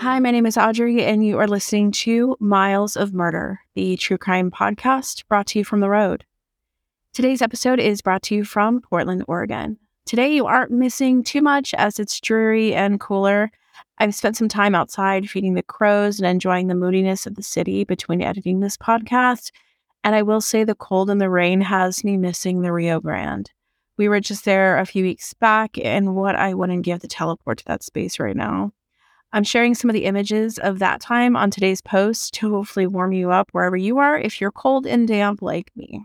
Hi, my name is Audrey, and you are listening to Miles of Murder, the true crime podcast brought to you from the road. Today's episode is brought to you from Portland, Oregon. Today, you aren't missing too much as it's dreary and cooler. I've spent some time outside feeding the crows and enjoying the moodiness of the city between editing this podcast. And I will say the cold and the rain has me missing the Rio Grande. We were just there a few weeks back, and what I wouldn't give to teleport to that space right now. I'm sharing some of the images of that time on today's post to hopefully warm you up wherever you are if you're cold and damp like me.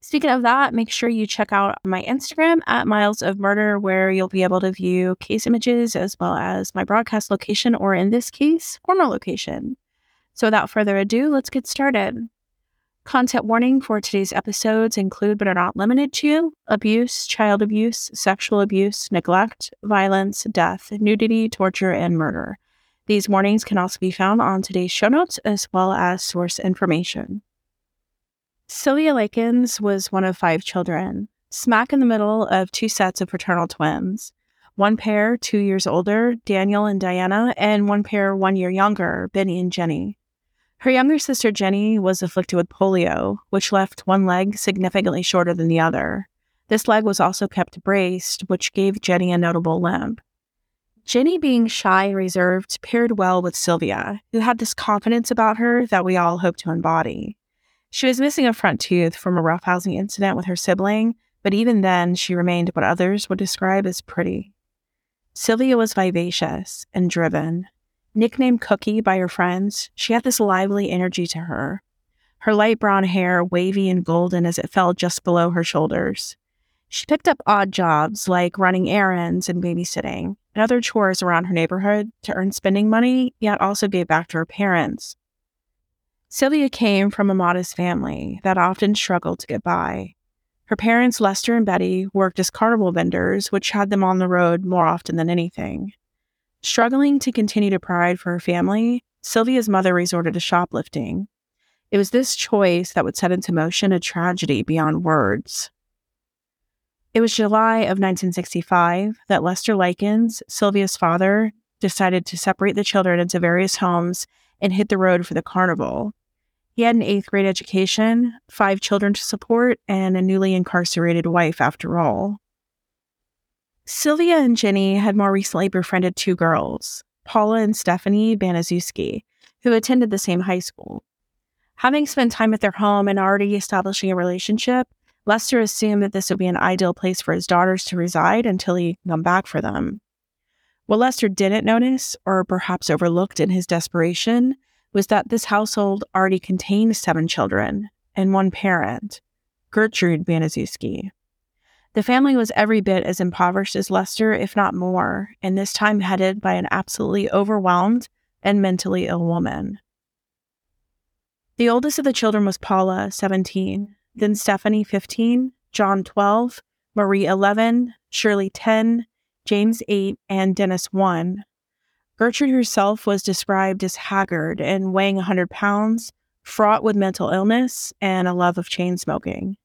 Speaking of that, make sure you check out my Instagram at Miles of Murder, where you'll be able to view case images as well as my broadcast location, or in this case, former location. So without further ado, let's get started. Content warning for today's episodes include, but are not limited to, abuse, child abuse, sexual abuse, neglect, violence, death, nudity, torture, and murder. These warnings can also be found on today's show notes as well as source information. Sylvia Likens was one of five children, smack in the middle of two sets of fraternal twins. One pair, two years older, Daniel and Diana, and one pair, one year younger, Benny and Jenny. Her younger sister Jenny was afflicted with polio, which left one leg significantly shorter than the other. This leg was also kept braced, which gave Jenny a notable limp. Jenny, being shy and reserved, paired well with Sylvia, who had this confidence about her that we all hope to embody. She was missing a front tooth from a roughhousing incident with her sibling, but even then, she remained what others would describe as pretty. Sylvia was vivacious and driven, Nicknamed Cookie by her friends, she had this lively energy to her. Her light brown hair wavy and golden as it fell just below her shoulders. She picked up odd jobs like running errands and babysitting and other chores around her neighborhood to earn spending money, yet also gave back to her parents. Sylvia came from a modest family that often struggled to get by. Her parents, Lester and Betty, worked as carnival vendors, which had them on the road more often than anything. Struggling to continue to provide for her family, Sylvia's mother resorted to shoplifting. It was this choice that would set into motion a tragedy beyond words. It was July of 1965 that Lester Likens, Sylvia's father, decided to separate the children into various homes and hit the road for the carnival. He had an eighth grade education, five children to support, and a newly incarcerated wife after all. Sylvia and Jenny had more recently befriended two girls, Paula and Stephanie Baniszewski, who attended the same high school. Having spent time at their home and already establishing a relationship, Lester assumed that this would be an ideal place for his daughters to reside until he come back for them. What Lester didn't notice, or perhaps overlooked in his desperation, was that this household already contained seven children and one parent, Gertrude Baniszewski. The family was every bit as impoverished as Lester, if not more, and this time headed by an absolutely overwhelmed and mentally ill woman. The oldest of the children was Paula, 17, then Stephanie, 15, John, 12, Marie, 11, Shirley, 10, James, 8, and Dennis, 1. Gertrude herself was described as haggard and weighing 100 pounds, fraught with mental illness and a love of chain smoking.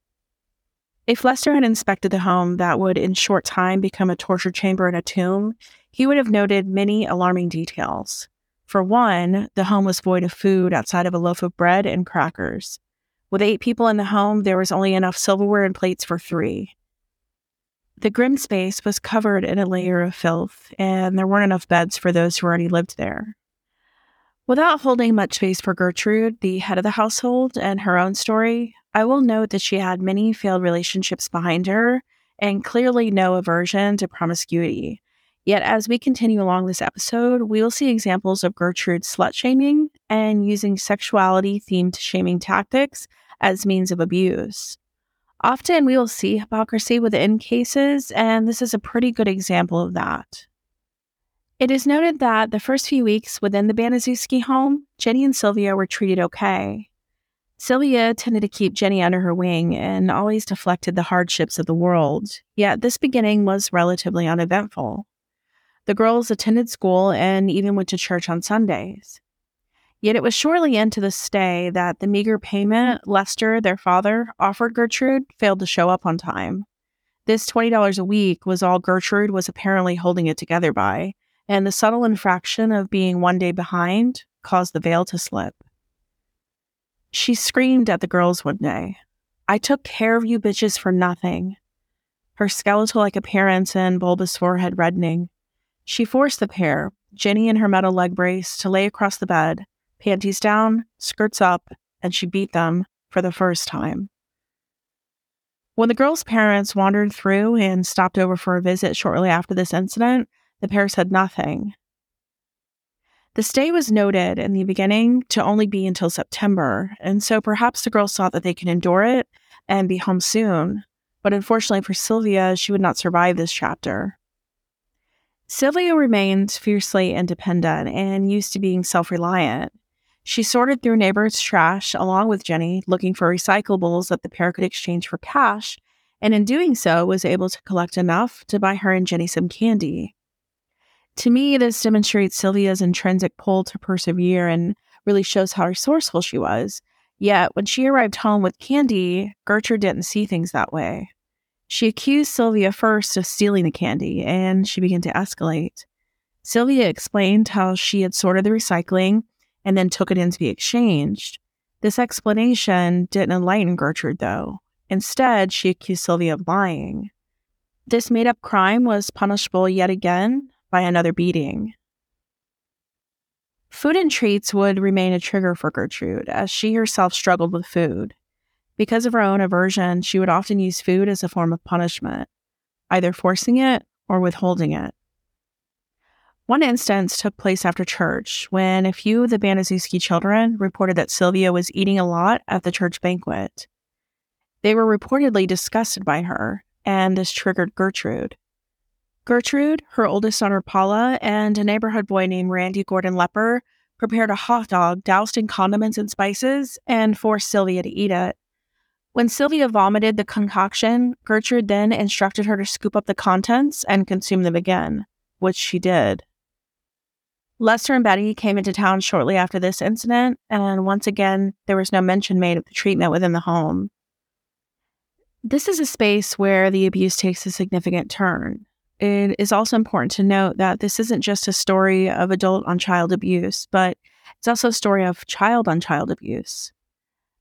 If Lester had inspected the home that would in short time become a torture chamber and a tomb, he would have noted many alarming details. For one, the home was void of food outside of a loaf of bread and crackers. With eight people in the home, there was only enough silverware and plates for three. The grim space was covered in a layer of filth, and there weren't enough beds for those who already lived there. Without holding much space for Gertrude, the head of the household, and her own story, I will note that she had many failed relationships behind her and clearly no aversion to promiscuity. Yet, as we continue along this episode, we will see examples of Gertrude slut shaming and using sexuality themed shaming tactics as means of abuse. Often we will see hypocrisy within cases, and this is a pretty good example of that. It is noted that the first few weeks within the Baniszewski home, Jenny and Sylvia were treated okay. Sylvia tended to keep Jenny under her wing and always deflected the hardships of the world, yet this beginning was relatively uneventful. The girls attended school and even went to church on Sundays. Yet it was shortly into the stay that the meager payment Lester, their father, offered Gertrude failed to show up on time. This $20 a week was all Gertrude was apparently holding it together by, and the subtle infraction of being one day behind caused the veil to slip. She screamed at the girls one day, I took care of you bitches for nothing. Her skeletal like appearance and bulbous forehead reddening. She forced the pair, Jenny in her metal leg brace, to lay across the bed, panties down, skirts up, and she beat them for the first time. When the girls' parents wandered through and stopped over for a visit shortly after this incident, the pair said nothing. The stay was noted in the beginning to only be until September, and so perhaps the girls thought that they could endure it and be home soon. But unfortunately for Sylvia, she would not survive this chapter. Sylvia remained fiercely independent and used to being self reliant. She sorted through neighbors' trash along with Jenny, looking for recyclables that the pair could exchange for cash, and in doing so was able to collect enough to buy her and Jenny some candy. To me, this demonstrates Sylvia's intrinsic pull to persevere and really shows how resourceful she was. Yet, when she arrived home with candy, Gertrude didn't see things that way. She accused Sylvia first of stealing the candy, and she began to escalate. Sylvia explained how she had sorted the recycling and then took it in to be exchanged. This explanation didn't enlighten Gertrude, though. Instead, she accused Sylvia of lying. This made up crime was punishable yet again by another beating. Food and treats would remain a trigger for Gertrude, as she herself struggled with food. Because of her own aversion, she would often use food as a form of punishment, either forcing it or withholding it. One instance took place after church when a few of the Baniszewski children reported that Sylvia was eating a lot at the church banquet. They were reportedly disgusted by her, and this triggered Gertrude. Gertrude, her oldest daughter Paula, and a neighborhood boy named Randy Gordon Lepper prepared a hot dog doused in condiments and spices and forced Sylvia to eat it. When Sylvia vomited the concoction, Gertrude then instructed her to scoop up the contents and consume them again, which she did. Lester and Betty came into town shortly after this incident, and once again, there was no mention made of the treatment within the home. This is a space where the abuse takes a significant turn. It is also important to note that this isn't just a story of adult on child abuse, but it's also a story of child on child abuse.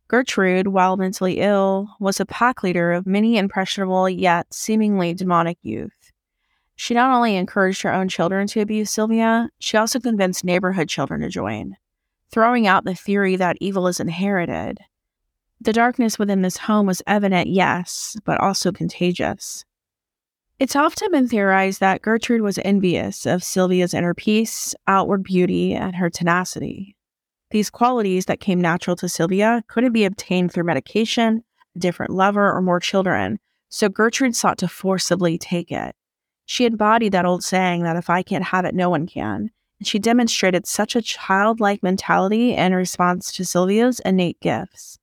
Gertrude, while mentally ill, was a pack leader of many impressionable yet seemingly demonic youth. She not only encouraged her own children to abuse Sylvia, she also convinced neighborhood children to join, throwing out the theory that evil is inherited. The darkness within this home was evident, yes, but also contagious. It's often been theorized that Gertrude was envious of Sylvia's inner peace, outward beauty, and her tenacity. These qualities that came natural to Sylvia couldn't be obtained through medication, a different lover, or more children, so Gertrude sought to forcibly take it. She embodied that old saying that if I can't have it, no one can, and she demonstrated such a childlike mentality in response to Sylvia's innate gifts.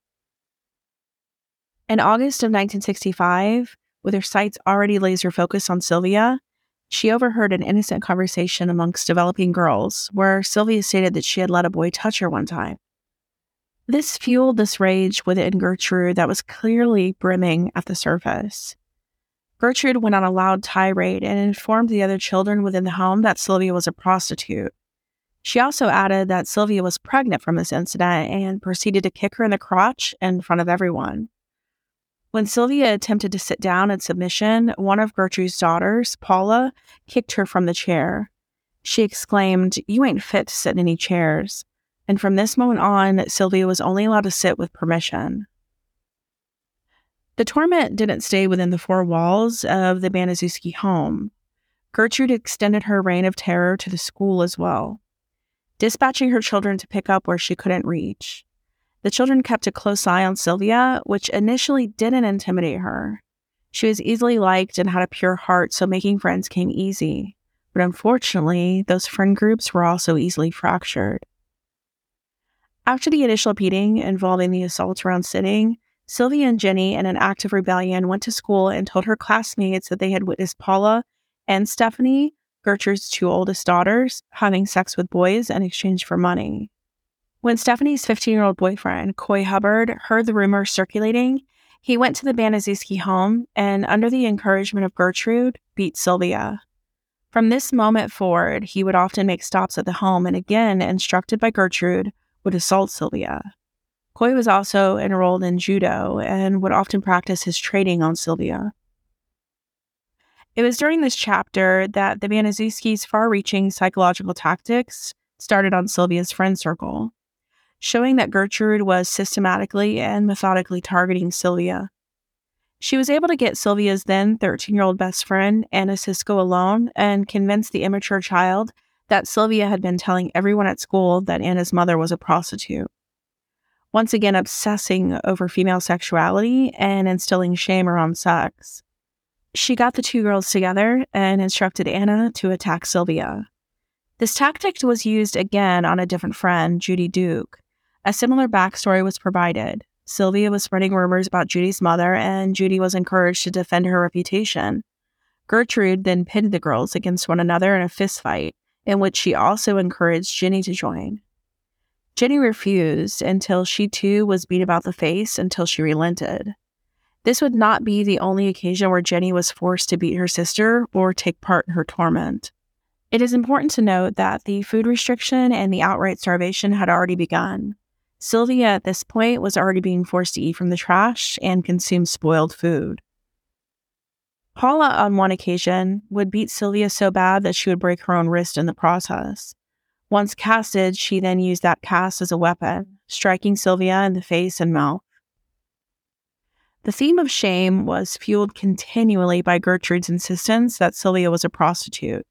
In August of 1965, with her sights already laser focused on Sylvia, she overheard an innocent conversation amongst developing girls where Sylvia stated that she had let a boy touch her one time. This fueled this rage within Gertrude that was clearly brimming at the surface. Gertrude went on a loud tirade and informed the other children within the home that Sylvia was a prostitute. She also added that Sylvia was pregnant from this incident and proceeded to kick her in the crotch in front of everyone. When Sylvia attempted to sit down in submission, one of Gertrude's daughters, Paula, kicked her from the chair. She exclaimed, You ain't fit to sit in any chairs. And from this moment on, Sylvia was only allowed to sit with permission. The torment didn't stay within the four walls of the Baniszewski home. Gertrude extended her reign of terror to the school as well, dispatching her children to pick up where she couldn't reach. The children kept a close eye on Sylvia, which initially didn't intimidate her. She was easily liked and had a pure heart, so making friends came easy. But unfortunately, those friend groups were also easily fractured. After the initial beating involving the assaults around sitting, Sylvia and Jenny, in an act of rebellion, went to school and told her classmates that they had witnessed Paula and Stephanie, Gertrude's two oldest daughters, having sex with boys in exchange for money. When Stephanie's 15 year old boyfriend, Coy Hubbard, heard the rumors circulating, he went to the Baniszewski home and, under the encouragement of Gertrude, beat Sylvia. From this moment forward, he would often make stops at the home and again, instructed by Gertrude, would assault Sylvia. Coy was also enrolled in judo and would often practice his training on Sylvia. It was during this chapter that the Baniszewski's far reaching psychological tactics started on Sylvia's friend circle, showing that Gertrude was systematically and methodically targeting Sylvia. She was able to get Sylvia's then 13 year old best friend, Anna Siscoe, alone and convince the immature child that Sylvia had been telling everyone at school that Anna's mother was a prostitute. Once again, obsessing over female sexuality and instilling shame around sex. She got the two girls together and instructed Anna to attack Sylvia. This tactic was used again on a different friend, Judy Duke. A similar backstory was provided. Sylvia was spreading rumors about Judy's mother, and Judy was encouraged to defend her reputation. Gertrude then pitted the girls against one another in a fistfight, in which she also encouraged Jenny to join. Jenny refused until she too was beat about the face until she relented. This would not be the only occasion where Jenny was forced to beat her sister or take part in her torment. It is important to note that the food restriction and the outright starvation had already begun. Sylvia at this point was already being forced to eat from the trash and consume spoiled food. Paula, on one occasion, would beat Sylvia so bad that she would break her own wrist in the process. Once casted, she then used that cast as a weapon, striking Sylvia in the face and mouth. The theme of shame was fueled continually by Gertrude's insistence that Sylvia was a prostitute.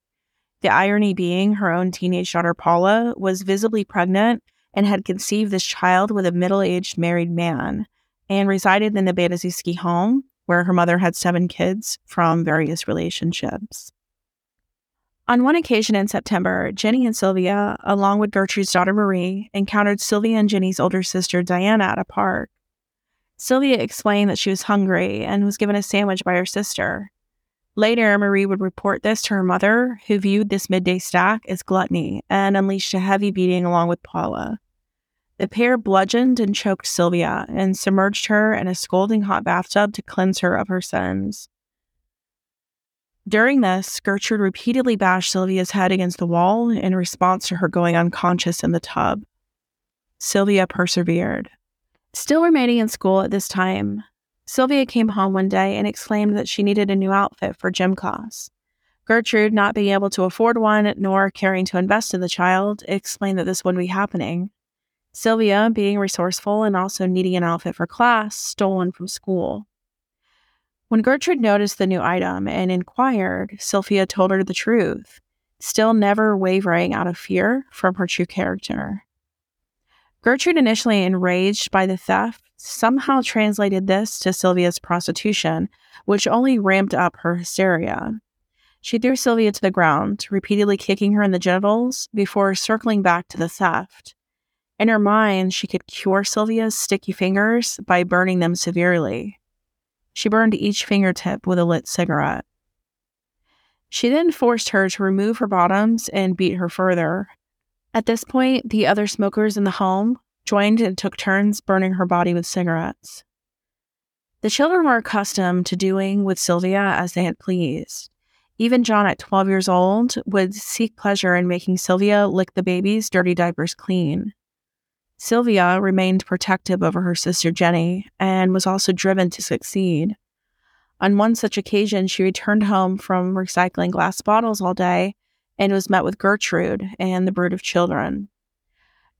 The irony being her own teenage daughter Paula was visibly pregnant and had conceived this child with a middle aged married man and resided in the Baniszewski home, where her mother had seven kids from various relationships. On one occasion in September, Jenny and Sylvia, along with Gertrude's daughter Marie, encountered Sylvia and Jenny's older sister Diana at a park. Sylvia explained that she was hungry and was given a sandwich by her sister. Later, Marie would report this to her mother, who viewed this midday snack as gluttony and unleashed a heavy beating along with Paula. The pair bludgeoned and choked Sylvia and submerged her in a scalding hot bathtub to cleanse her of her sins. During this, Gertrude repeatedly bashed Sylvia's head against the wall in response to her going unconscious in the tub. Sylvia persevered. Still remaining in school at this time, Sylvia came home one day and exclaimed that she needed a new outfit for gym class. Gertrude, not being able to afford one nor caring to invest in the child, explained that this wouldn't be happening. Sylvia, being resourceful and also needing an outfit for class, stole one from school. When Gertrude noticed the new item and inquired, Sylvia told her the truth, still never wavering out of fear from her true character. Gertrude, initially enraged by the theft, somehow translated this to Sylvia's prostitution, which only ramped up her hysteria. She threw Sylvia to the ground, repeatedly kicking her in the genitals before circling back to the theft. In her mind, she could cure Sylvia's sticky fingers by burning them severely. She burned each fingertip with a lit cigarette. She then forced her to remove her bottoms and beat her further, at this point, the other smokers in the home joined and took turns burning her body with cigarettes. The children were accustomed to doing with Sylvia as they had pleased. Even John, at 12 years old, would seek pleasure in making Sylvia lick the baby's dirty diapers clean. Sylvia remained protective over her sister Jenny and was also driven to succeed. On one such occasion, she returned home from recycling glass bottles all day and was met with Gertrude and the brood of children.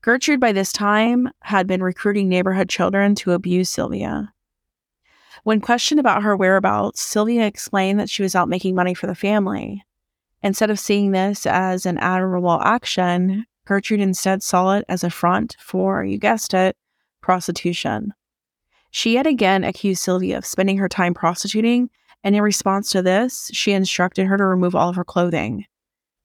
Gertrude, by this time, had been recruiting neighborhood children to abuse Sylvia. When questioned about her whereabouts, Sylvia explained that she was out making money for the family. Instead of seeing this as an admirable action, Gertrude instead saw it as a front for, you guessed it, prostitution. She yet again accused Sylvia of spending her time prostituting, and in response to this, she instructed her to remove all of her clothing.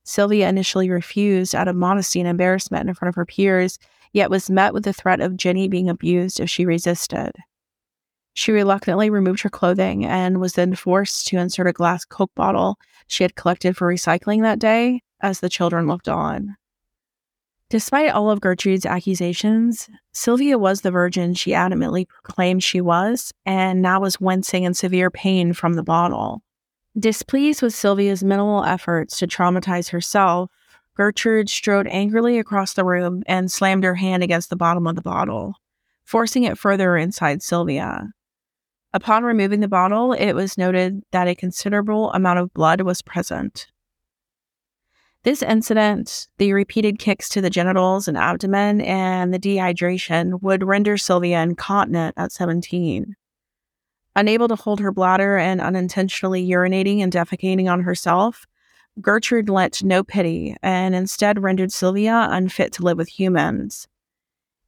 Sylvia initially refused out of modesty and embarrassment in front of her peers, yet was met with the threat of Jenny being abused if she resisted. She reluctantly removed her clothing and was then forced to insert a glass Coke bottle she had collected for recycling that day as the children looked on. Despite all of Gertrude's accusations, Sylvia was the virgin she adamantly proclaimed she was, and now was wincing in severe pain from the bottle. Displeased with Sylvia's minimal efforts to traumatize herself, Gertrude strode angrily across the room and slammed her hand against the bottom of the bottle, forcing it further inside Sylvia. Upon removing the bottle, it was noted that a considerable amount of blood was present. This incident, the repeated kicks to the genitals and abdomen, and the dehydration would render Sylvia incontinent at 17. Unable to hold her bladder and unintentionally urinating and defecating on herself, Gertrude lent no pity and instead rendered Sylvia unfit to live with humans.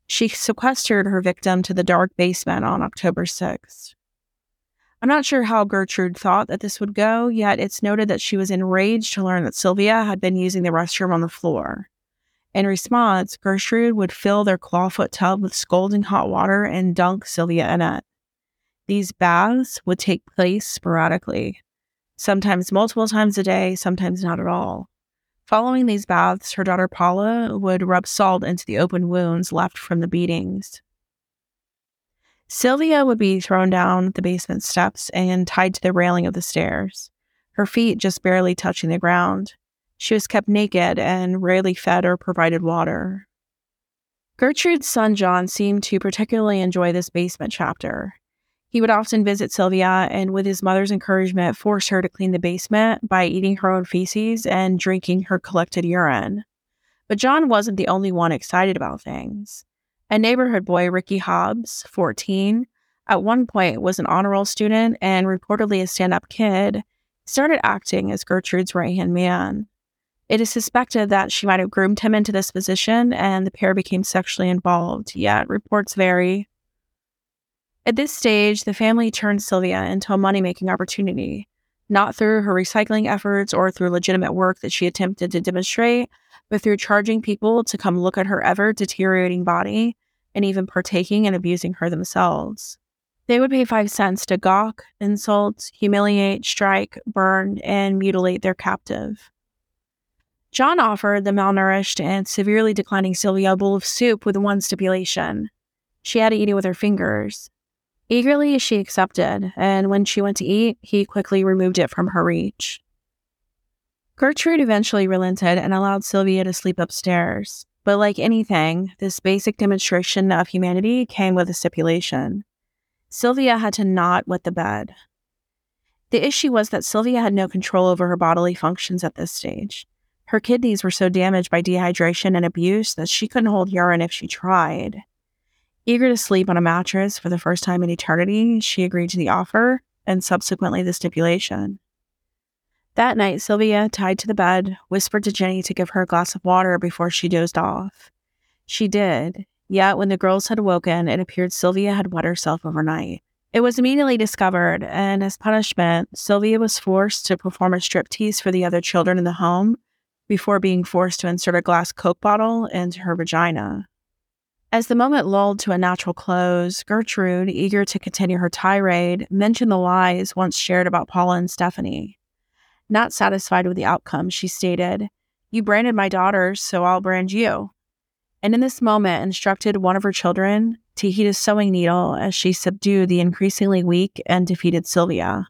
She sequestered her victim to the dark basement on October 6th. I'm not sure how Gertrude thought that this would go, yet it's noted that she was enraged to learn that Sylvia had been using the restroom on the floor. In response, Gertrude would fill their clawfoot tub with scalding hot water and dunk Sylvia in it. These baths would take place sporadically, sometimes multiple times a day, sometimes not at all. Following these baths, her daughter Paula would rub salt into the open wounds left from the beatings. Sylvia would be thrown down the basement steps and tied to the railing of the stairs, her feet just barely touching the ground. She was kept naked and rarely fed or provided water. Gertrude's son John seemed to particularly enjoy this basement chapter. He would often visit Sylvia and, with his mother's encouragement, force her to clean the basement by eating her own feces and drinking her collected urine. But John wasn't the only one excited about things. A neighborhood boy, Ricky Hobbs, 14, at one point was an honor roll student and reportedly a stand up kid, started acting as Gertrude's right hand man. It is suspected that she might have groomed him into this position and the pair became sexually involved, yet reports vary. At this stage, the family turned Sylvia into a money making opportunity, not through her recycling efforts or through legitimate work that she attempted to demonstrate, but through charging people to come look at her ever deteriorating body and even partaking and abusing her themselves. They would pay five cents to gawk, insult, humiliate, strike, burn, and mutilate their captive. John offered the malnourished and severely declining Sylvia a bowl of soup with one stipulation she had to eat it with her fingers. Eagerly, she accepted, and when she went to eat, he quickly removed it from her reach. Gertrude eventually relented and allowed Sylvia to sleep upstairs. But like anything, this basic demonstration of humanity came with a stipulation. Sylvia had to not wet the bed. The issue was that Sylvia had no control over her bodily functions at this stage. Her kidneys were so damaged by dehydration and abuse that she couldn't hold urine if she tried. Eager to sleep on a mattress for the first time in eternity, she agreed to the offer and subsequently the stipulation. That night, Sylvia, tied to the bed, whispered to Jenny to give her a glass of water before she dozed off. She did, yet when the girls had woken, it appeared Sylvia had wet herself overnight. It was immediately discovered, and as punishment, Sylvia was forced to perform a striptease for the other children in the home before being forced to insert a glass Coke bottle into her vagina. As the moment lulled to a natural close, Gertrude, eager to continue her tirade, mentioned the lies once shared about Paula and Stephanie. Not satisfied with the outcome, she stated, You branded my daughters, so I'll brand you. And in this moment, instructed one of her children to heat a sewing needle as she subdued the increasingly weak and defeated Sylvia.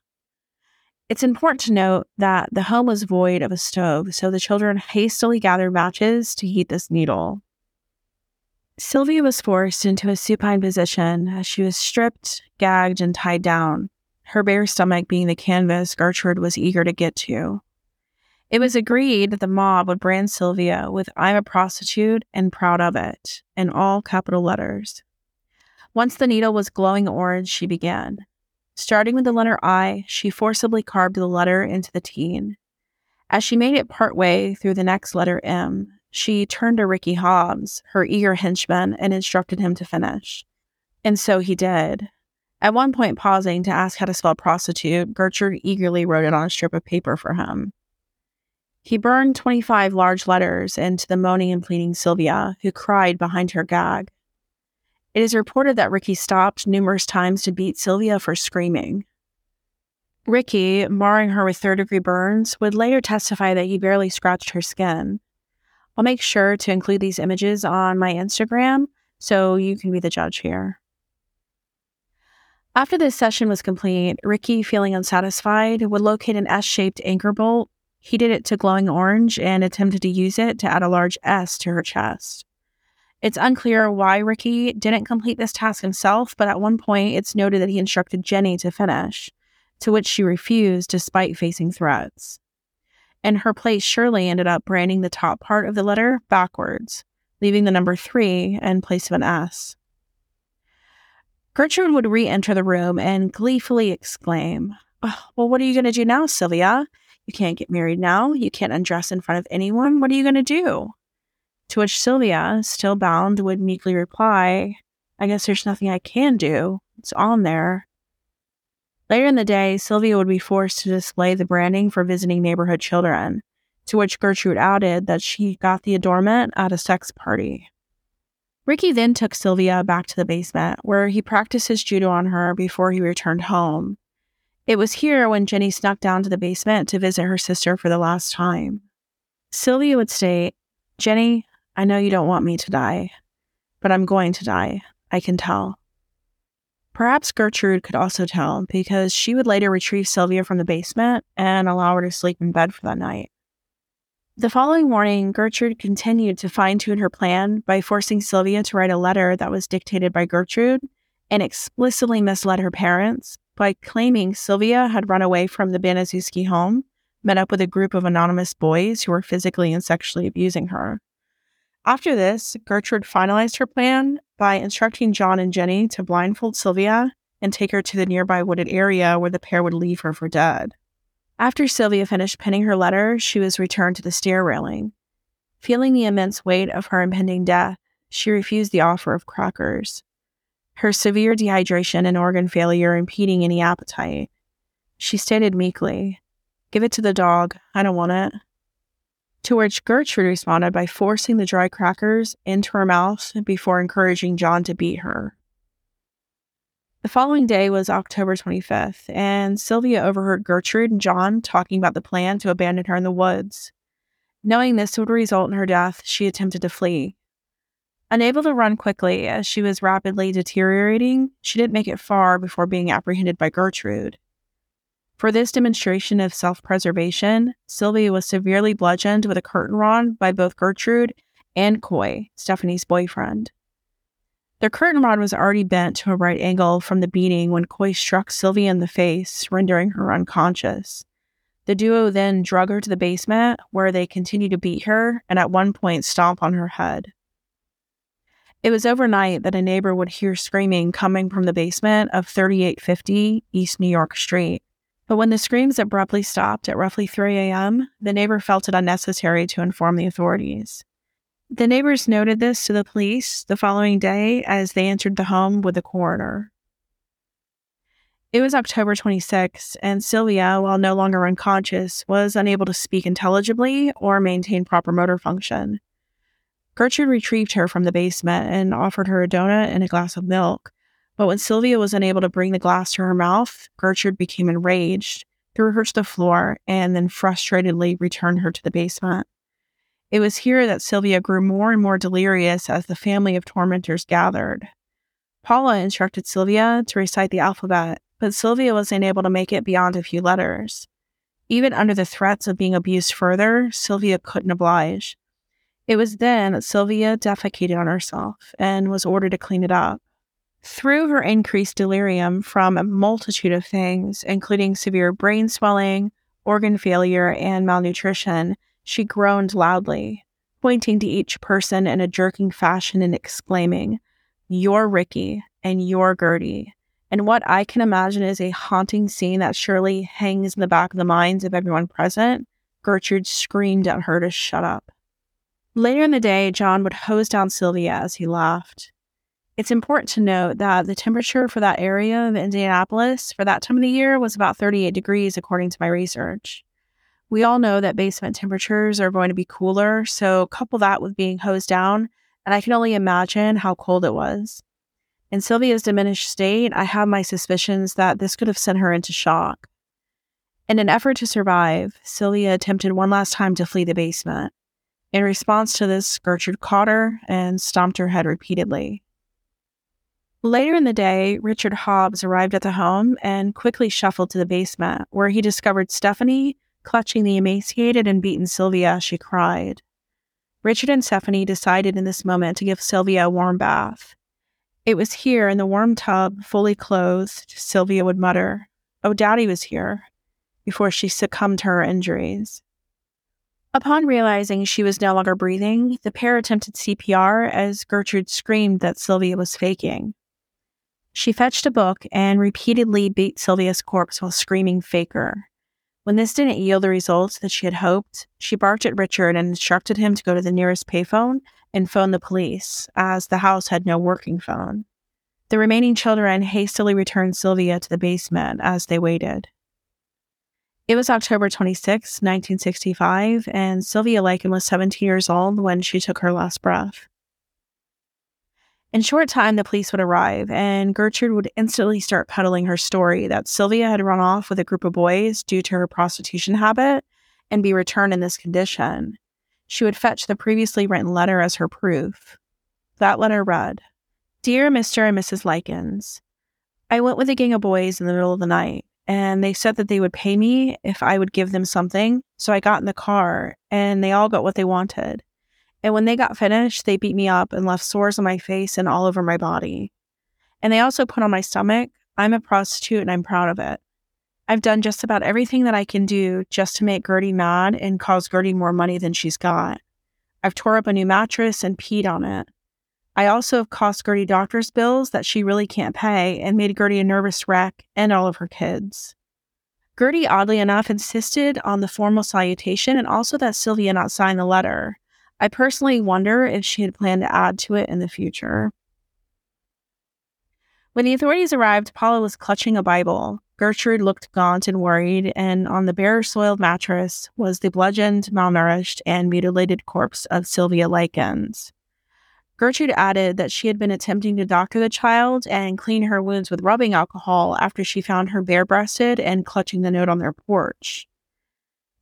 It's important to note that the home was void of a stove, so the children hastily gathered matches to heat this needle. Sylvia was forced into a supine position as she was stripped, gagged, and tied down her bare stomach being the canvas Gertrude was eager to get to. It was agreed that the mob would brand Sylvia with I'm a prostitute and proud of it in all capital letters. Once the needle was glowing orange, she began. Starting with the letter I, she forcibly carved the letter into the teen. As she made it partway through the next letter M, she turned to Ricky Hobbs, her eager henchman, and instructed him to finish. And so he did, at one point, pausing to ask how to spell prostitute, Gertrude eagerly wrote it on a strip of paper for him. He burned 25 large letters into the moaning and pleading Sylvia, who cried behind her gag. It is reported that Ricky stopped numerous times to beat Sylvia for screaming. Ricky, marring her with third degree burns, would later testify that he barely scratched her skin. I'll make sure to include these images on my Instagram so you can be the judge here. After this session was complete, Ricky, feeling unsatisfied, would locate an S shaped anchor bolt, heated it to glowing orange, and attempted to use it to add a large S to her chest. It's unclear why Ricky didn't complete this task himself, but at one point it's noted that he instructed Jenny to finish, to which she refused despite facing threats. In her place, Shirley ended up branding the top part of the letter backwards, leaving the number three in place of an S. Gertrude would re enter the room and gleefully exclaim, Well, what are you going to do now, Sylvia? You can't get married now. You can't undress in front of anyone. What are you going to do? To which Sylvia, still bound, would meekly reply, I guess there's nothing I can do. It's on there. Later in the day, Sylvia would be forced to display the branding for visiting neighborhood children, to which Gertrude added that she got the adornment at a sex party. Ricky then took Sylvia back to the basement, where he practiced his judo on her before he returned home. It was here when Jenny snuck down to the basement to visit her sister for the last time. Sylvia would state, Jenny, I know you don't want me to die, but I'm going to die. I can tell. Perhaps Gertrude could also tell because she would later retrieve Sylvia from the basement and allow her to sleep in bed for that night. The following morning, Gertrude continued to fine tune her plan by forcing Sylvia to write a letter that was dictated by Gertrude and explicitly misled her parents by claiming Sylvia had run away from the Baniszewski home, met up with a group of anonymous boys who were physically and sexually abusing her. After this, Gertrude finalized her plan by instructing John and Jenny to blindfold Sylvia and take her to the nearby wooded area where the pair would leave her for dead. After Sylvia finished penning her letter, she was returned to the stair railing. Feeling the immense weight of her impending death, she refused the offer of crackers, her severe dehydration and organ failure impeding any appetite. She stated meekly, Give it to the dog. I don't want it. To which Gertrude responded by forcing the dry crackers into her mouth before encouraging John to beat her. The following day was October 25th, and Sylvia overheard Gertrude and John talking about the plan to abandon her in the woods. Knowing this would result in her death, she attempted to flee. Unable to run quickly as she was rapidly deteriorating, she didn't make it far before being apprehended by Gertrude. For this demonstration of self preservation, Sylvia was severely bludgeoned with a curtain rod by both Gertrude and Coy, Stephanie's boyfriend. The curtain rod was already bent to a right angle from the beating when Coy struck Sylvia in the face, rendering her unconscious. The duo then drug her to the basement, where they continued to beat her and at one point stomp on her head. It was overnight that a neighbor would hear screaming coming from the basement of 3850 East New York Street. But when the screams abruptly stopped at roughly 3 a.m., the neighbor felt it unnecessary to inform the authorities. The neighbors noted this to the police the following day as they entered the home with the coroner. It was October 26, and Sylvia, while no longer unconscious, was unable to speak intelligibly or maintain proper motor function. Gertrude retrieved her from the basement and offered her a donut and a glass of milk, but when Sylvia was unable to bring the glass to her mouth, Gertrude became enraged, threw her to the floor, and then frustratedly returned her to the basement. It was here that Sylvia grew more and more delirious as the family of tormentors gathered. Paula instructed Sylvia to recite the alphabet, but Sylvia was unable to make it beyond a few letters. Even under the threats of being abused further, Sylvia couldn't oblige. It was then that Sylvia defecated on herself and was ordered to clean it up. Through her increased delirium from a multitude of things, including severe brain swelling, organ failure, and malnutrition, she groaned loudly, pointing to each person in a jerking fashion and exclaiming, You're Ricky, and you're Gertie. And what I can imagine is a haunting scene that surely hangs in the back of the minds of everyone present. Gertrude screamed at her to shut up. Later in the day, John would hose down Sylvia as he laughed. It's important to note that the temperature for that area of Indianapolis for that time of the year was about 38 degrees, according to my research. We all know that basement temperatures are going to be cooler, so couple that with being hosed down, and I can only imagine how cold it was. In Sylvia's diminished state, I have my suspicions that this could have sent her into shock. In an effort to survive, Sylvia attempted one last time to flee the basement. In response to this, Gertrude caught her and stomped her head repeatedly. Later in the day, Richard Hobbs arrived at the home and quickly shuffled to the basement, where he discovered Stephanie clutching the emaciated and beaten Sylvia she cried. Richard and Stephanie decided in this moment to give Sylvia a warm bath. It was here in the warm tub, fully clothed, Sylvia would mutter, Oh, Daddy was here, before she succumbed to her injuries. Upon realizing she was no longer breathing, the pair attempted CPR as Gertrude screamed that Sylvia was faking. She fetched a book and repeatedly beat Sylvia's corpse while screaming faker. When this didn't yield the results that she had hoped, she barked at Richard and instructed him to go to the nearest payphone and phone the police, as the house had no working phone. The remaining children hastily returned Sylvia to the basement as they waited. It was October 26, 1965, and Sylvia Likens was 17 years old when she took her last breath. In short time, the police would arrive, and Gertrude would instantly start peddling her story that Sylvia had run off with a group of boys due to her prostitution habit and be returned in this condition. She would fetch the previously written letter as her proof. That letter read Dear Mr. and Mrs. Likens, I went with a gang of boys in the middle of the night, and they said that they would pay me if I would give them something. So I got in the car, and they all got what they wanted. And when they got finished, they beat me up and left sores on my face and all over my body. And they also put on my stomach. I'm a prostitute and I'm proud of it. I've done just about everything that I can do just to make Gertie mad and cause Gertie more money than she's got. I've tore up a new mattress and peed on it. I also have cost Gertie doctor's bills that she really can't pay and made Gertie a nervous wreck and all of her kids. Gertie, oddly enough, insisted on the formal salutation and also that Sylvia not sign the letter. I personally wonder if she had planned to add to it in the future. When the authorities arrived, Paula was clutching a Bible. Gertrude looked gaunt and worried, and on the bare soiled mattress was the bludgeoned, malnourished, and mutilated corpse of Sylvia Likens. Gertrude added that she had been attempting to doctor the child and clean her wounds with rubbing alcohol after she found her bare breasted and clutching the note on their porch.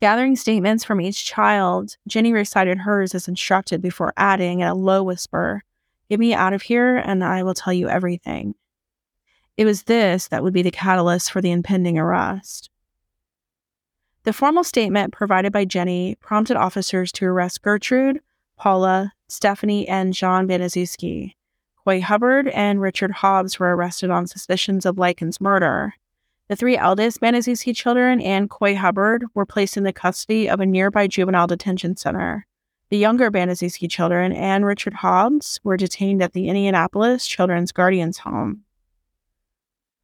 Gathering statements from each child, Jenny recited hers as instructed before adding in a low whisper, Get me out of here and I will tell you everything. It was this that would be the catalyst for the impending arrest. The formal statement provided by Jenny prompted officers to arrest Gertrude, Paula, Stephanie, and John Baniszewski. Coy Hubbard and Richard Hobbs were arrested on suspicions of Likens' murder, the three eldest Baniszewski children and Coy Hubbard were placed in the custody of a nearby juvenile detention center. The younger Baniszewski children and Richard Hobbs were detained at the Indianapolis Children's Guardians Home.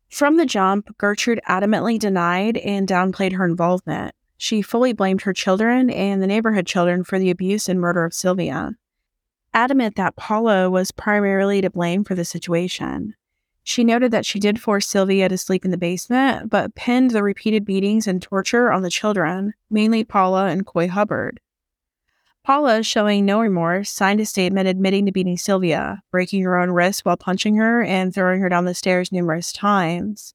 From the jump, Gertrude adamantly denied and downplayed her involvement. She fully blamed her children and the neighborhood children for the abuse and murder of Sylvia. Adamant that Paula was primarily to blame for the situation. She noted that she did force Sylvia to sleep in the basement, but pinned the repeated beatings and torture on the children, mainly Paula and Coy Hubbard. Paula, showing no remorse, signed a statement admitting to beating Sylvia, breaking her own wrist while punching her and throwing her down the stairs numerous times.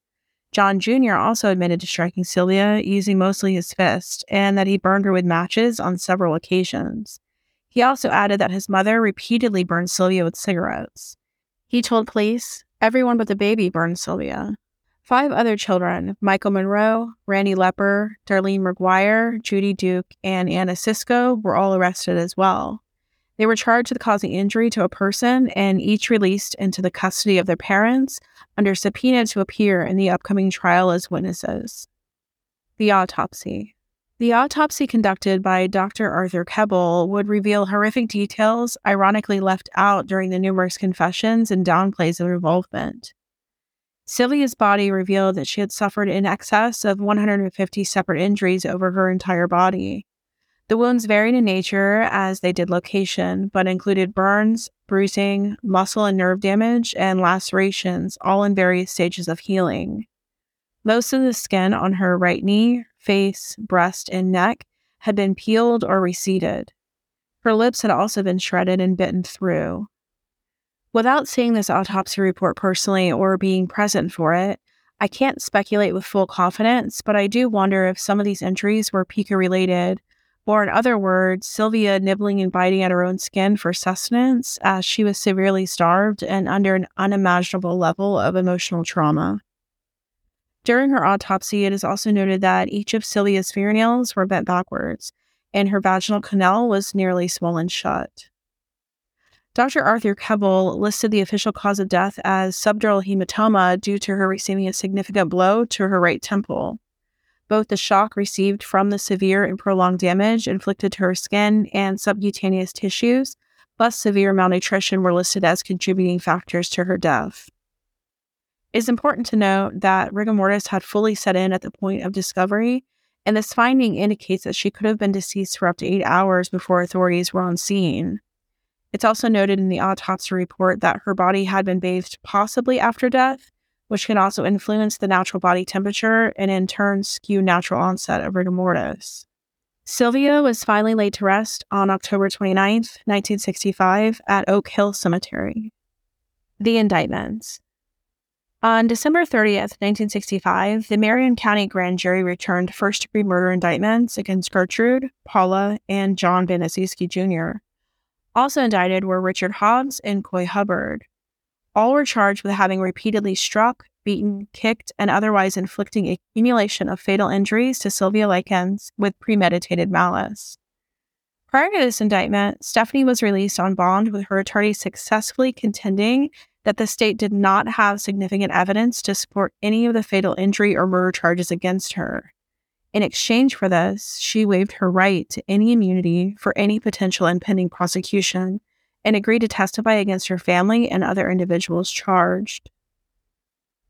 John Jr. also admitted to striking Sylvia using mostly his fist and that he burned her with matches on several occasions. He also added that his mother repeatedly burned Sylvia with cigarettes. He told police, Everyone but the baby burned Sylvia. Five other children, Michael Monroe, Randy Lepper, Darlene McGuire, Judy Duke, and Anna Siscoe, were all arrested as well. They were charged with causing injury to a person and each released into the custody of their parents under subpoena to appear in the upcoming trial as witnesses. The autopsy. The autopsy conducted by Dr. Arthur Kebel would reveal horrific details ironically left out during the numerous confessions and downplays of involvement. Sylvia's body revealed that she had suffered in excess of 150 separate injuries over her entire body. The wounds varied in nature as they did location, but included burns, bruising, muscle and nerve damage, and lacerations, all in various stages of healing. Most of the skin on her right knee, face, breast, and neck had been peeled or receded. Her lips had also been shredded and bitten through. Without seeing this autopsy report personally or being present for it, I can't speculate with full confidence, but I do wonder if some of these injuries were Pica related or in other words, Sylvia nibbling and biting at her own skin for sustenance as she was severely starved and under an unimaginable level of emotional trauma. During her autopsy, it is also noted that each of Sylvia's fingernails were bent backwards, and her vaginal canal was nearly swollen shut. Dr. Arthur Kebel listed the official cause of death as subdural hematoma due to her receiving a significant blow to her right temple. Both the shock received from the severe and prolonged damage inflicted to her skin and subcutaneous tissues, plus severe malnutrition, were listed as contributing factors to her death. It is important to note that rigor mortis had fully set in at the point of discovery, and this finding indicates that she could have been deceased for up to eight hours before authorities were on scene. It's also noted in the autopsy report that her body had been bathed possibly after death, which can also influence the natural body temperature and in turn skew natural onset of rigor mortis. Sylvia was finally laid to rest on October 29, 1965, at Oak Hill Cemetery. The indictments. On December 30th, 1965, the Marion County Grand Jury returned first degree murder indictments against Gertrude, Paula, and John Baniszewski Jr. Also indicted were Richard Hobbs and Coy Hubbard. All were charged with having repeatedly struck, beaten, kicked, and otherwise inflicting accumulation of fatal injuries to Sylvia Likens with premeditated malice. Prior to this indictment, Stephanie was released on bond with her attorney successfully contending that the state did not have significant evidence to support any of the fatal injury or murder charges against her. In exchange for this, she waived her right to any immunity for any potential impending prosecution and agreed to testify against her family and other individuals charged.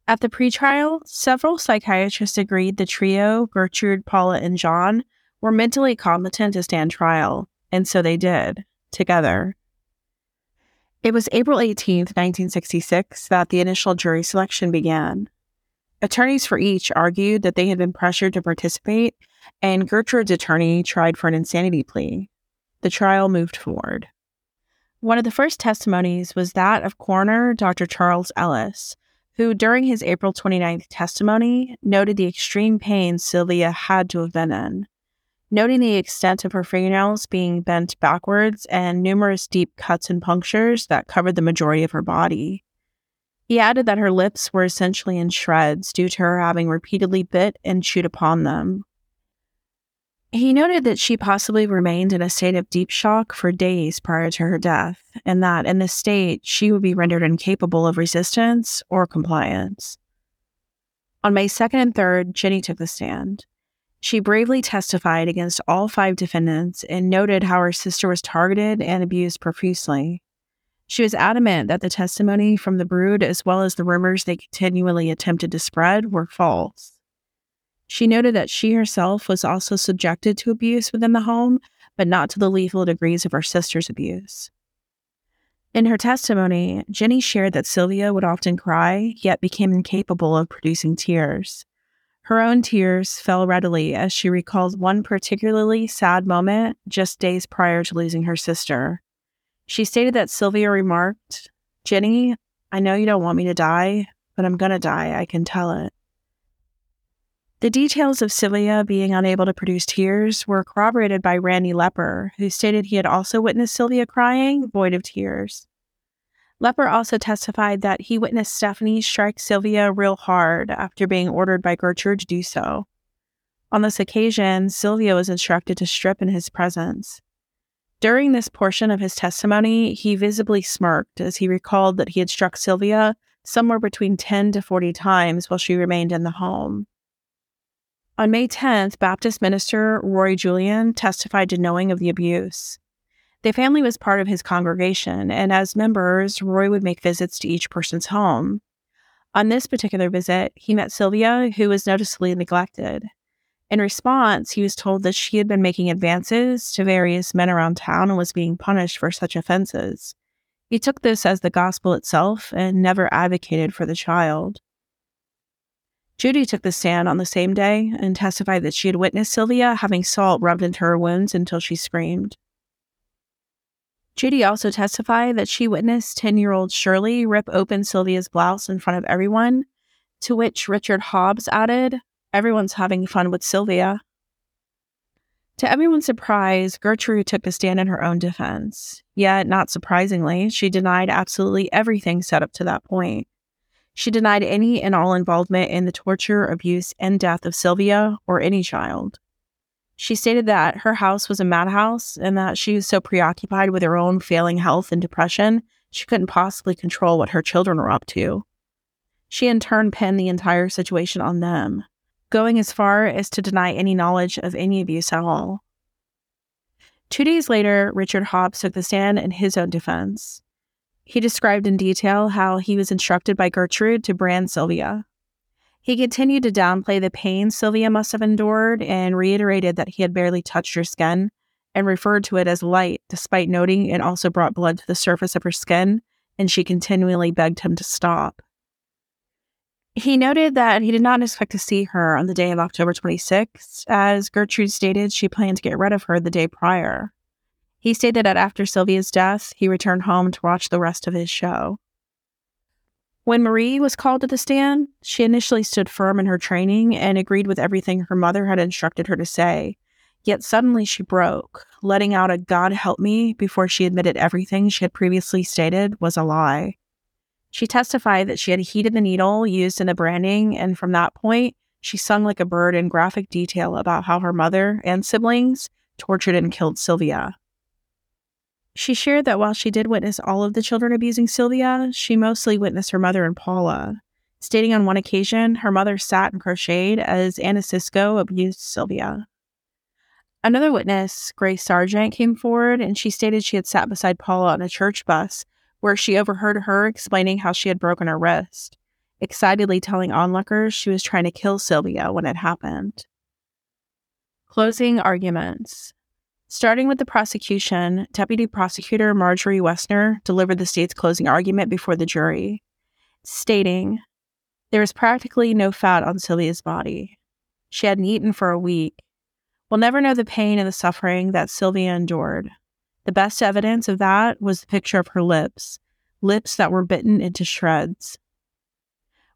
At the pretrial, several psychiatrists agreed the trio, Gertrude, Paula, and John, were mentally competent to stand trial, and so they did, together. It was April 18, 1966, that the initial jury selection began. Attorneys for each argued that they had been pressured to participate, and Gertrude's attorney tried for an insanity plea. The trial moved forward. One of the first testimonies was that of coroner Dr. Charles Ellis, who, during his April 29th testimony, noted the extreme pain Sylvia had to have been in noting the extent of her fingernails being bent backwards and numerous deep cuts and punctures that covered the majority of her body. He added that her lips were essentially in shreds due to her having repeatedly bit and chewed upon them. He noted that she possibly remained in a state of deep shock for days prior to her death, and that in this state she would be rendered incapable of resistance or compliance. On May 2nd and 3rd, Jenny took the stand. She bravely testified against all five defendants and noted how her sister was targeted and abused profusely. She was adamant that the testimony from the brood, as well as the rumors they continually attempted to spread, were false. She noted that she herself was also subjected to abuse within the home, but not to the lethal degrees of her sister's abuse. In her testimony, Jenny shared that Sylvia would often cry, yet became incapable of producing tears. Her own tears fell readily as she recalled one particularly sad moment just days prior to losing her sister. She stated that Sylvia remarked, Jenny, I know you don't want me to die, but I'm going to die. I can tell it. The details of Sylvia being unable to produce tears were corroborated by Randy Lepper, who stated he had also witnessed Sylvia crying, void of tears. Lepper also testified that he witnessed Stephanie strike Sylvia real hard after being ordered by Gertrude to do so. On this occasion, Sylvia was instructed to strip in his presence. During this portion of his testimony, he visibly smirked as he recalled that he had struck Sylvia somewhere between 10 to 40 times while she remained in the home. On May 10th, Baptist minister Roy Julian testified to knowing of the abuse. The family was part of his congregation, and as members, Roy would make visits to each person's home. On this particular visit, he met Sylvia, who was noticeably neglected. In response, he was told that she had been making advances to various men around town and was being punished for such offenses. He took this as the gospel itself and never advocated for the child. Judy took the stand on the same day and testified that she had witnessed Sylvia having salt rubbed into her wounds until she screamed. Judy also testified that she witnessed 10 year old Shirley rip open Sylvia's blouse in front of everyone, to which Richard Hobbs added, Everyone's having fun with Sylvia. To everyone's surprise, Gertrude took the stand in her own defense. Yet, not surprisingly, she denied absolutely everything set up to that point. She denied any and all involvement in the torture, abuse, and death of Sylvia or any child. She stated that her house was a madhouse and that she was so preoccupied with her own failing health and depression, she couldn't possibly control what her children were up to. She in turn pinned the entire situation on them, going as far as to deny any knowledge of any abuse at all. Two days later, Richard Hobbs took the stand in his own defense. He described in detail how he was instructed by Gertrude to brand Sylvia. He continued to downplay the pain Sylvia must have endured and reiterated that he had barely touched her skin and referred to it as light, despite noting it also brought blood to the surface of her skin, and she continually begged him to stop. He noted that he did not expect to see her on the day of October 26th, as Gertrude stated she planned to get rid of her the day prior. He stated that after Sylvia's death, he returned home to watch the rest of his show. When Marie was called to the stand, she initially stood firm in her training and agreed with everything her mother had instructed her to say. Yet suddenly she broke, letting out a God help me before she admitted everything she had previously stated was a lie. She testified that she had heated the needle used in the branding, and from that point, she sung like a bird in graphic detail about how her mother and siblings tortured and killed Sylvia. She shared that while she did witness all of the children abusing Sylvia, she mostly witnessed her mother and Paula, stating on one occasion her mother sat and crocheted as Anna Siscoe abused Sylvia. Another witness, Grace Sargent, came forward and she stated she had sat beside Paula on a church bus where she overheard her explaining how she had broken her wrist, excitedly telling onlookers she was trying to kill Sylvia when it happened. Closing arguments. Starting with the prosecution, Deputy Prosecutor Marjorie Wessner delivered the state's closing argument before the jury, stating, There is practically no fat on Sylvia's body. She hadn't eaten for a week. We'll never know the pain and the suffering that Sylvia endured. The best evidence of that was the picture of her lips, lips that were bitten into shreds.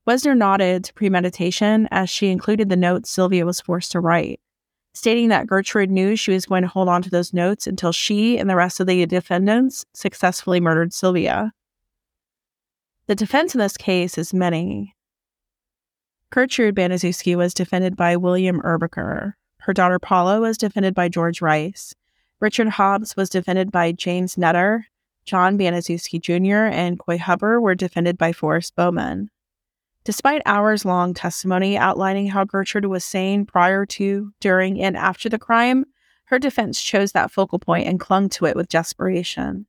Wessner nodded to premeditation as she included the notes Sylvia was forced to write, stating that Gertrude knew she was going to hold on to those notes until she and the rest of the defendants successfully murdered Sylvia. The defense in this case is many. Gertrude Baniszewski was defended by William Erbacher. Her daughter Paula was defended by George Rice, Richard Hobbs was defended by James Nutter. John Baniszewski Jr. and Coy Hubbard were defended by Forrest Bowman. Despite hours long testimony outlining how Gertrude was sane prior to, during, and after the crime, her defense chose that focal point and clung to it with desperation.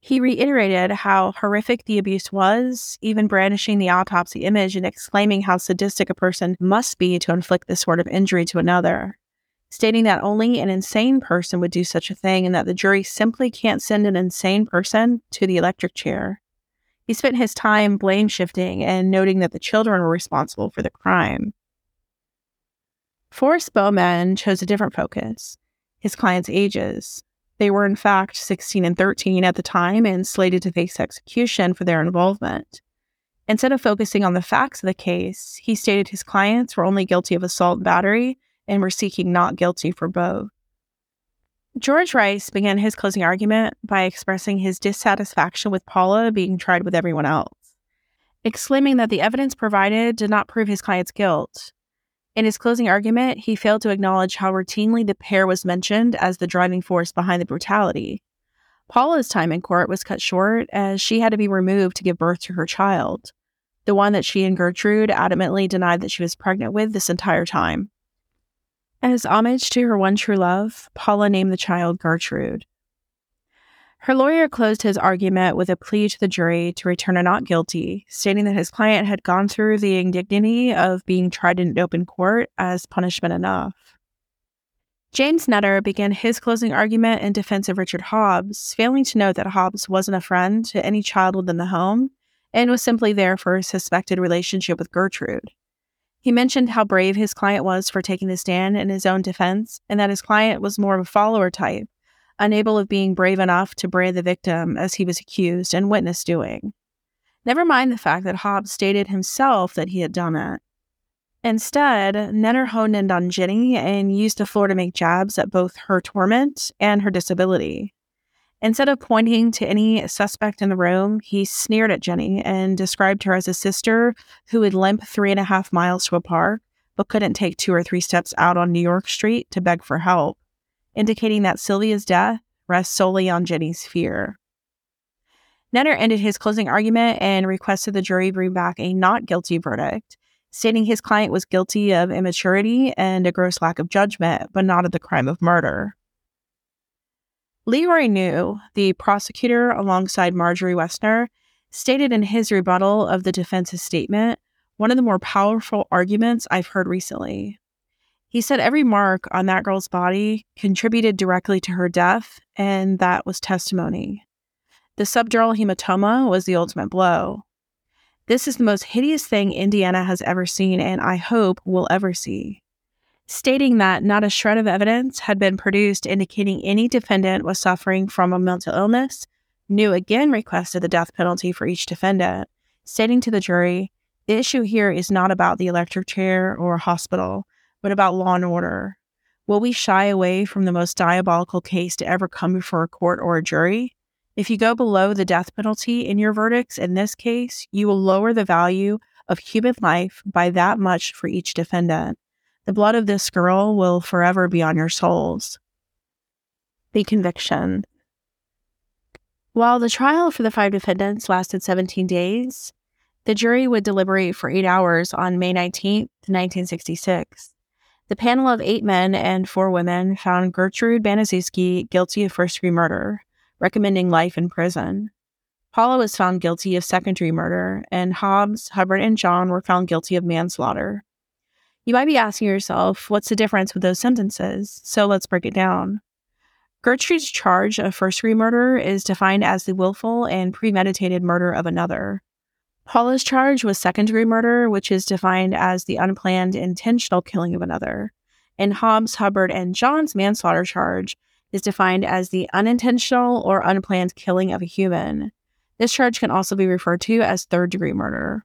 He reiterated how horrific the abuse was, even brandishing the autopsy image and exclaiming how sadistic a person must be to inflict this sort of injury to another stating that only an insane person would do such a thing and that the jury simply can't send an insane person to the electric chair. He spent his time blame shifting and noting that the children were responsible for the crime. Forrest Bowman chose a different focus his clients' ages. They were, in fact, 16 and 13 at the time and slated to face execution for their involvement. Instead of focusing on the facts of the case, he stated his clients were only guilty of assault and battery and were seeking not guilty for both. George Rice began his closing argument by expressing his dissatisfaction with Paula being tried with everyone else, exclaiming that the evidence provided did not prove his client's guilt. In his closing argument, he failed to acknowledge how routinely the pair was mentioned as the driving force behind the brutality. Paula's time in court was cut short as she had to be removed to give birth to her child, the one that she and Gertrude adamantly denied that she was pregnant with this entire time. As homage to her one true love, Paula named the child Gertrude. Her lawyer closed his argument with a plea to the jury to return a not guilty, stating that his client had gone through the indignity of being tried in open court as punishment enough. James Nutter began his closing argument in defense of Richard Hobbs, failing to note that Hobbs wasn't a friend to any child within the home and was simply there for a suspected relationship with Gertrude. He mentioned how brave his client was for taking the stand in his own defense, and that his client was more of a follower type, unable of being brave enough to brand the victim as he was accused and witnessed doing. Never mind the fact that Hobbs stated himself that he had done it. Instead, Nenner honed in on Jenny and used the floor to make jabs at both her torment and her disability. Instead of pointing to any suspect in the room, he sneered at Jenny and described her as a sister who would limp three and a half miles to a park, but couldn't take two or three steps out on New York Street to beg for help, indicating that Sylvia's death rests solely on Jenny's fear. Nenner ended his closing argument and requested the jury bring back a not guilty verdict, stating his client was guilty of immaturity and a gross lack of judgment, but not of the crime of murder. Leroy New, the prosecutor alongside Marjorie Wessner, stated in his rebuttal of the defense's statement one of the more powerful arguments I've heard recently. He said every mark on that girl's body contributed directly to her death, and that was testimony. The subdural hematoma was the ultimate blow. This is the most hideous thing Indiana has ever seen, and I hope will ever see. Stating that not a shred of evidence had been produced indicating any defendant was suffering from a mental illness, New again requested the death penalty for each defendant, stating to the jury, the issue here is not about the electric chair or hospital, but about law and order. Will we shy away from the most diabolical case to ever come before a court or a jury? If you go below the death penalty in your verdicts in this case, you will lower the value of human life by that much for each defendant. The blood of this girl will forever be on your souls. The conviction. While the trial for the five defendants lasted 17 days, the jury would deliberate for eight hours on May 19, 1966. The panel of eight men and four women found Gertrude Baniszewski guilty of first degree murder, recommending life in prison. Paula was found guilty of second degree murder, and Hobbs, Hubbard, and John were found guilty of manslaughter. You might be asking yourself, what's the difference with those sentences? So let's break it down. Gertrude's charge of first degree murder is defined as the willful and premeditated murder of another. Paula's charge was second degree murder, which is defined as the unplanned intentional killing of another. And Hobbs, Hubbard, and John's manslaughter charge is defined as the unintentional or unplanned killing of a human. This charge can also be referred to as third degree murder.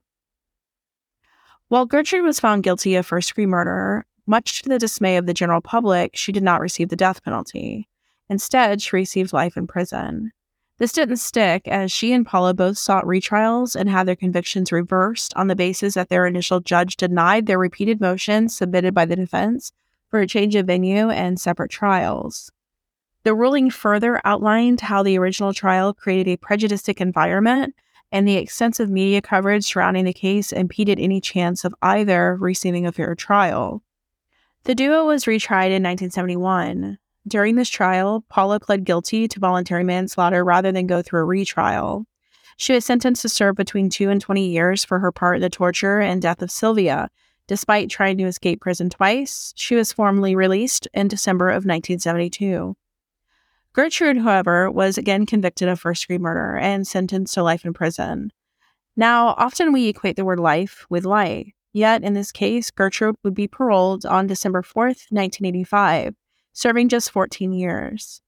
While Gertrude was found guilty of first degree murder, much to the dismay of the general public, she did not receive the death penalty. Instead, she received life in prison. This didn't stick, as she and Paula both sought retrials and had their convictions reversed on the basis that their initial judge denied their repeated motions submitted by the defense for a change of venue and separate trials. The ruling further outlined how the original trial created a prejudiced environment, and the extensive media coverage surrounding the case impeded any chance of either receiving a fair trial. The duo was retried in 1971. During this trial, Paula pled guilty to voluntary manslaughter rather than go through a retrial. She was sentenced to serve between two and 20 years for her part in the torture and death of Sylvia. Despite trying to escape prison twice, she was formally released in December of 1972. Gertrude, however, was again convicted of first degree murder and sentenced to life in prison. Now, often we equate the word life with life, yet in this case, Gertrude would be paroled on December 4th, 1985, serving just 14 years.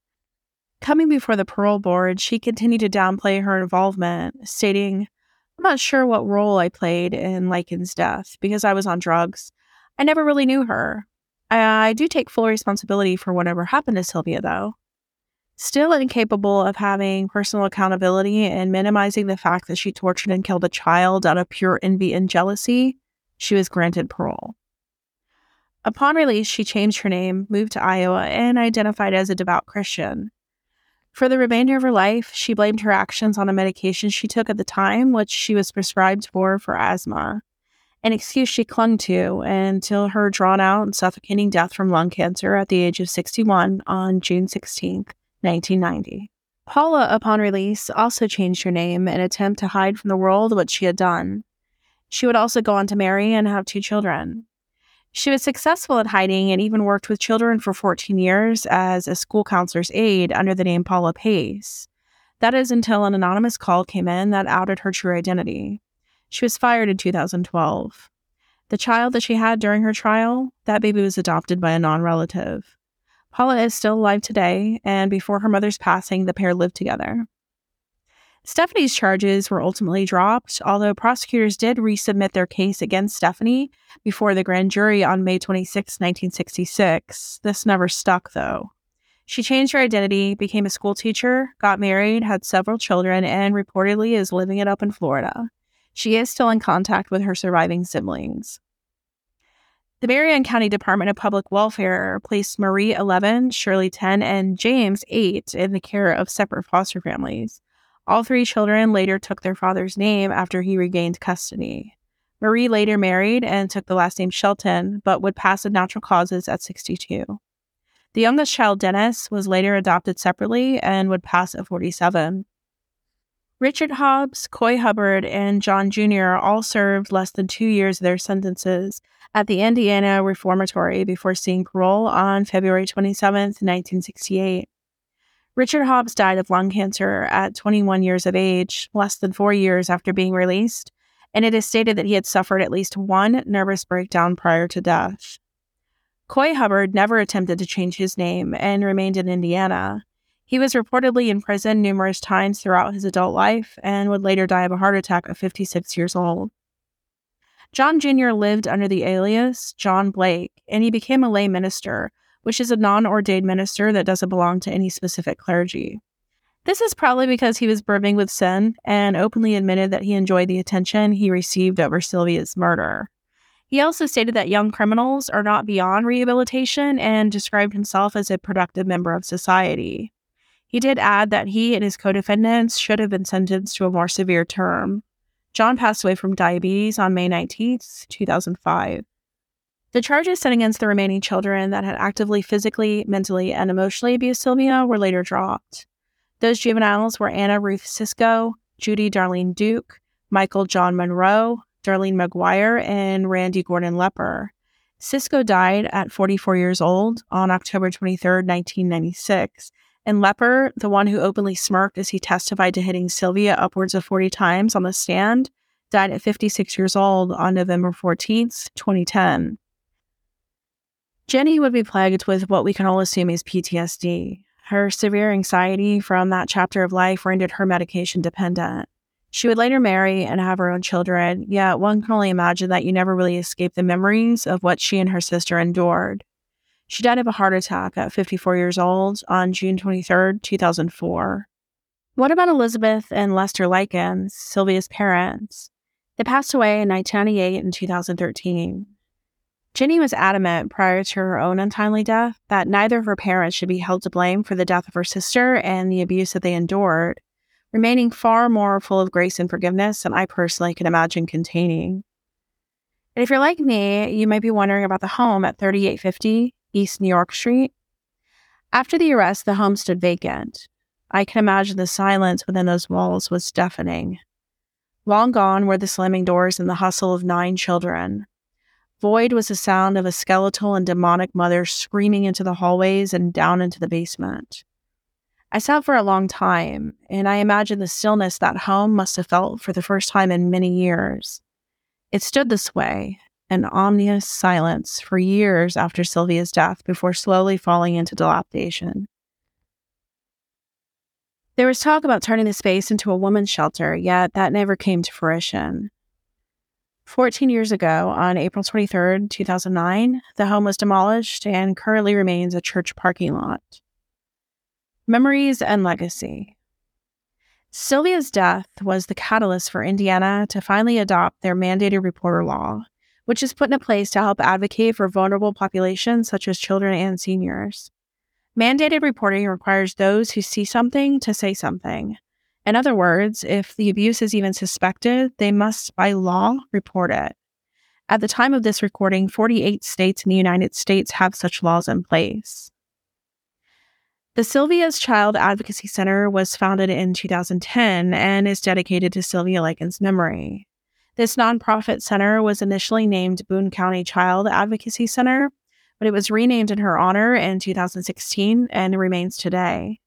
Coming before the parole board, she continued to downplay her involvement, stating, I'm not sure what role I played in Likens' death because I was on drugs. I never really knew her. I, I do take full responsibility for whatever happened to Sylvia, though. Still incapable of having personal accountability and minimizing the fact that she tortured and killed a child out of pure envy and jealousy, she was granted parole. Upon release, she changed her name, moved to Iowa, and identified as a devout Christian. For the remainder of her life, she blamed her actions on a medication she took at the time, which she was prescribed for for asthma, an excuse she clung to until her drawn out and suffocating death from lung cancer at the age of 61 on June 16th, 1990. Paula, upon release, also changed her name in an attempt to hide from the world what she had done. She would also go on to marry and have two children. She was successful at hiding and even worked with children for 14 years as a school counselor's aide under the name Paula Pace. That is until an anonymous call came in that outed her true identity. She was fired in 2012. The child that she had during her trial, that baby was adopted by a non relative. Paula is still alive today, and before her mother's passing, the pair lived together. Stephanie's charges were ultimately dropped, although prosecutors did resubmit their case against Stephanie before the grand jury on May 26, 1966. This never stuck, though. She changed her identity, became a school teacher, got married, had several children, and reportedly is living it up in Florida. She is still in contact with her surviving siblings. The Marion County Department of Public Welfare placed Marie 11, Shirley 10, and James 8 in the care of separate foster families. All three children later took their father's name after he regained custody. Marie later married and took the last name Shelton, but would pass of natural causes at 62. The youngest child, Dennis, was later adopted separately and would pass at 47. Richard Hobbs, Coy Hubbard, and John Jr. all served less than two years of their sentences at the Indiana Reformatory before seeing parole on February 27, 1968. Richard Hobbs died of lung cancer at 21 years of age, less than four years after being released, and it is stated that he had suffered at least one nervous breakdown prior to death. Coy Hubbard never attempted to change his name and remained in Indiana. He was reportedly in prison numerous times throughout his adult life and would later die of a heart attack at 56 years old. John Jr. lived under the alias John Blake, and he became a lay minister, which is a non ordained minister that doesn't belong to any specific clergy. This is probably because he was brimming with sin and openly admitted that he enjoyed the attention he received over Sylvia's murder. He also stated that young criminals are not beyond rehabilitation and described himself as a productive member of society. He did add that he and his co defendants should have been sentenced to a more severe term. John passed away from diabetes on May 19, 2005. The charges set against the remaining children that had actively physically, mentally, and emotionally abused Sylvia were later dropped. Those juveniles were Anna Ruth Siscoe, Judy Darlene Duke, Michael John Monroe, Darlene McGuire, and Randy Gordon Lepper. Siscoe died at 44 years old on October 23, 1996, and Lepper, the one who openly smirked as he testified to hitting Sylvia upwards of 40 times on the stand, died at 56 years old on November 14, 2010. Jenny would be plagued with what we can all assume is PTSD. Her severe anxiety from that chapter of life rendered her medication dependent. She would later marry and have her own children, yet one can only imagine that you never really escape the memories of what she and her sister endured. She died of a heart attack at 54 years old on June 23, 2004. What about Elizabeth and Lester Likens, Sylvia's parents? They passed away in 1998 and 2013. Jenny was adamant prior to her own untimely death that neither of her parents should be held to blame for the death of her sister and the abuse that they endured, remaining far more full of grace and forgiveness than I personally can imagine containing. And if you're like me, you might be wondering about the home at 3850 East New York Street. After the arrest, the home stood vacant. I can imagine the silence within those walls was deafening. Long gone were the slamming doors and the hustle of nine children. Void was the sound of a skeletal and demonic mother screaming into the hallways and down into the basement. I sat for a long time, and I imagined the stillness that home must have felt for the first time in many years. It stood this way, an ominous silence, for years after Sylvia's death before slowly falling into dilapidation. There was talk about turning the space into a woman's shelter, yet that never came to fruition. 14 years ago, on April 23, 2009, the home was demolished and currently remains a church parking lot. Memories and Legacy Sylvia's death was the catalyst for Indiana to finally adopt their mandated reporter law, which is put into place to help advocate for vulnerable populations such as children and seniors. Mandated reporting requires those who see something to say something, in other words, if the abuse is even suspected, they must, by law, report it. At the time of this recording, 48 states in the United States have such laws in place. The Sylvia's Child Advocacy Center was founded in 2010 and is dedicated to Sylvia Likens' memory. This nonprofit center was initially named Boone County Child Advocacy Center, but it was renamed in her honor in 2016 and remains today.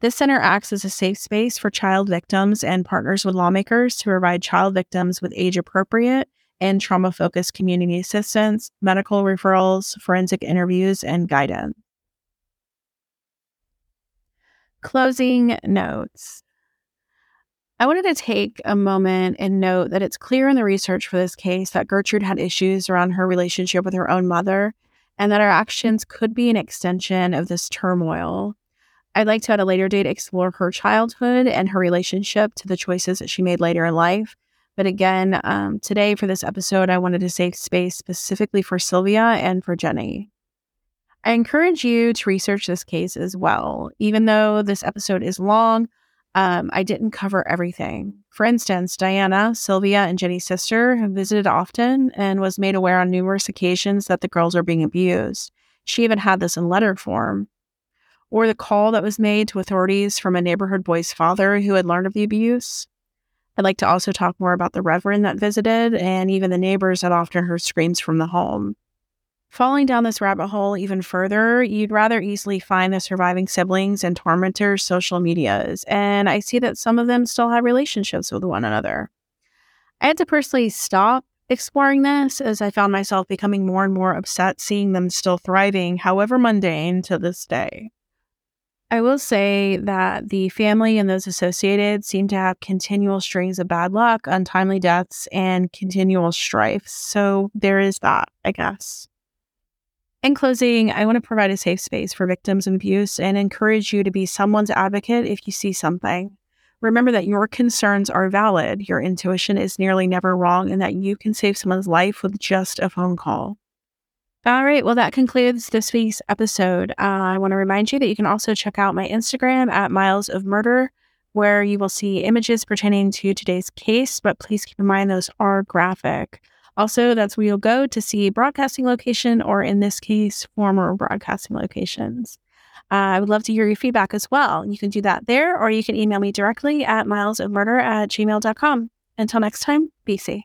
This center acts as a safe space for child victims and partners with lawmakers to provide child victims with age appropriate and trauma focused community assistance, medical referrals, forensic interviews, and guidance. Closing notes I wanted to take a moment and note that it's clear in the research for this case that Gertrude had issues around her relationship with her own mother and that her actions could be an extension of this turmoil. I'd like to at a later date explore her childhood and her relationship to the choices that she made later in life. But again, um, today for this episode, I wanted to save space specifically for Sylvia and for Jenny. I encourage you to research this case as well. Even though this episode is long, um, I didn't cover everything. For instance, Diana, Sylvia, and Jenny's sister have visited often and was made aware on numerous occasions that the girls are being abused. She even had this in letter form. Or the call that was made to authorities from a neighborhood boy's father who had learned of the abuse. I'd like to also talk more about the reverend that visited and even the neighbors that often heard screams from the home. Falling down this rabbit hole even further, you'd rather easily find the surviving siblings and tormentors' social medias, and I see that some of them still have relationships with one another. I had to personally stop exploring this as I found myself becoming more and more upset seeing them still thriving, however mundane, to this day. I will say that the family and those associated seem to have continual strings of bad luck, untimely deaths, and continual strife. So there is that, I guess. In closing, I want to provide a safe space for victims of abuse and encourage you to be someone's advocate if you see something. Remember that your concerns are valid, your intuition is nearly never wrong, and that you can save someone's life with just a phone call. All right, well, that concludes this week's episode. Uh, I want to remind you that you can also check out my Instagram at Miles of Murder, where you will see images pertaining to today's case, but please keep in mind those are graphic. Also, that's where you'll go to see broadcasting location, or in this case, former broadcasting locations. Uh, I would love to hear your feedback as well. You can do that there, or you can email me directly at milesofmurder at gmail.com. Until next time, be safe.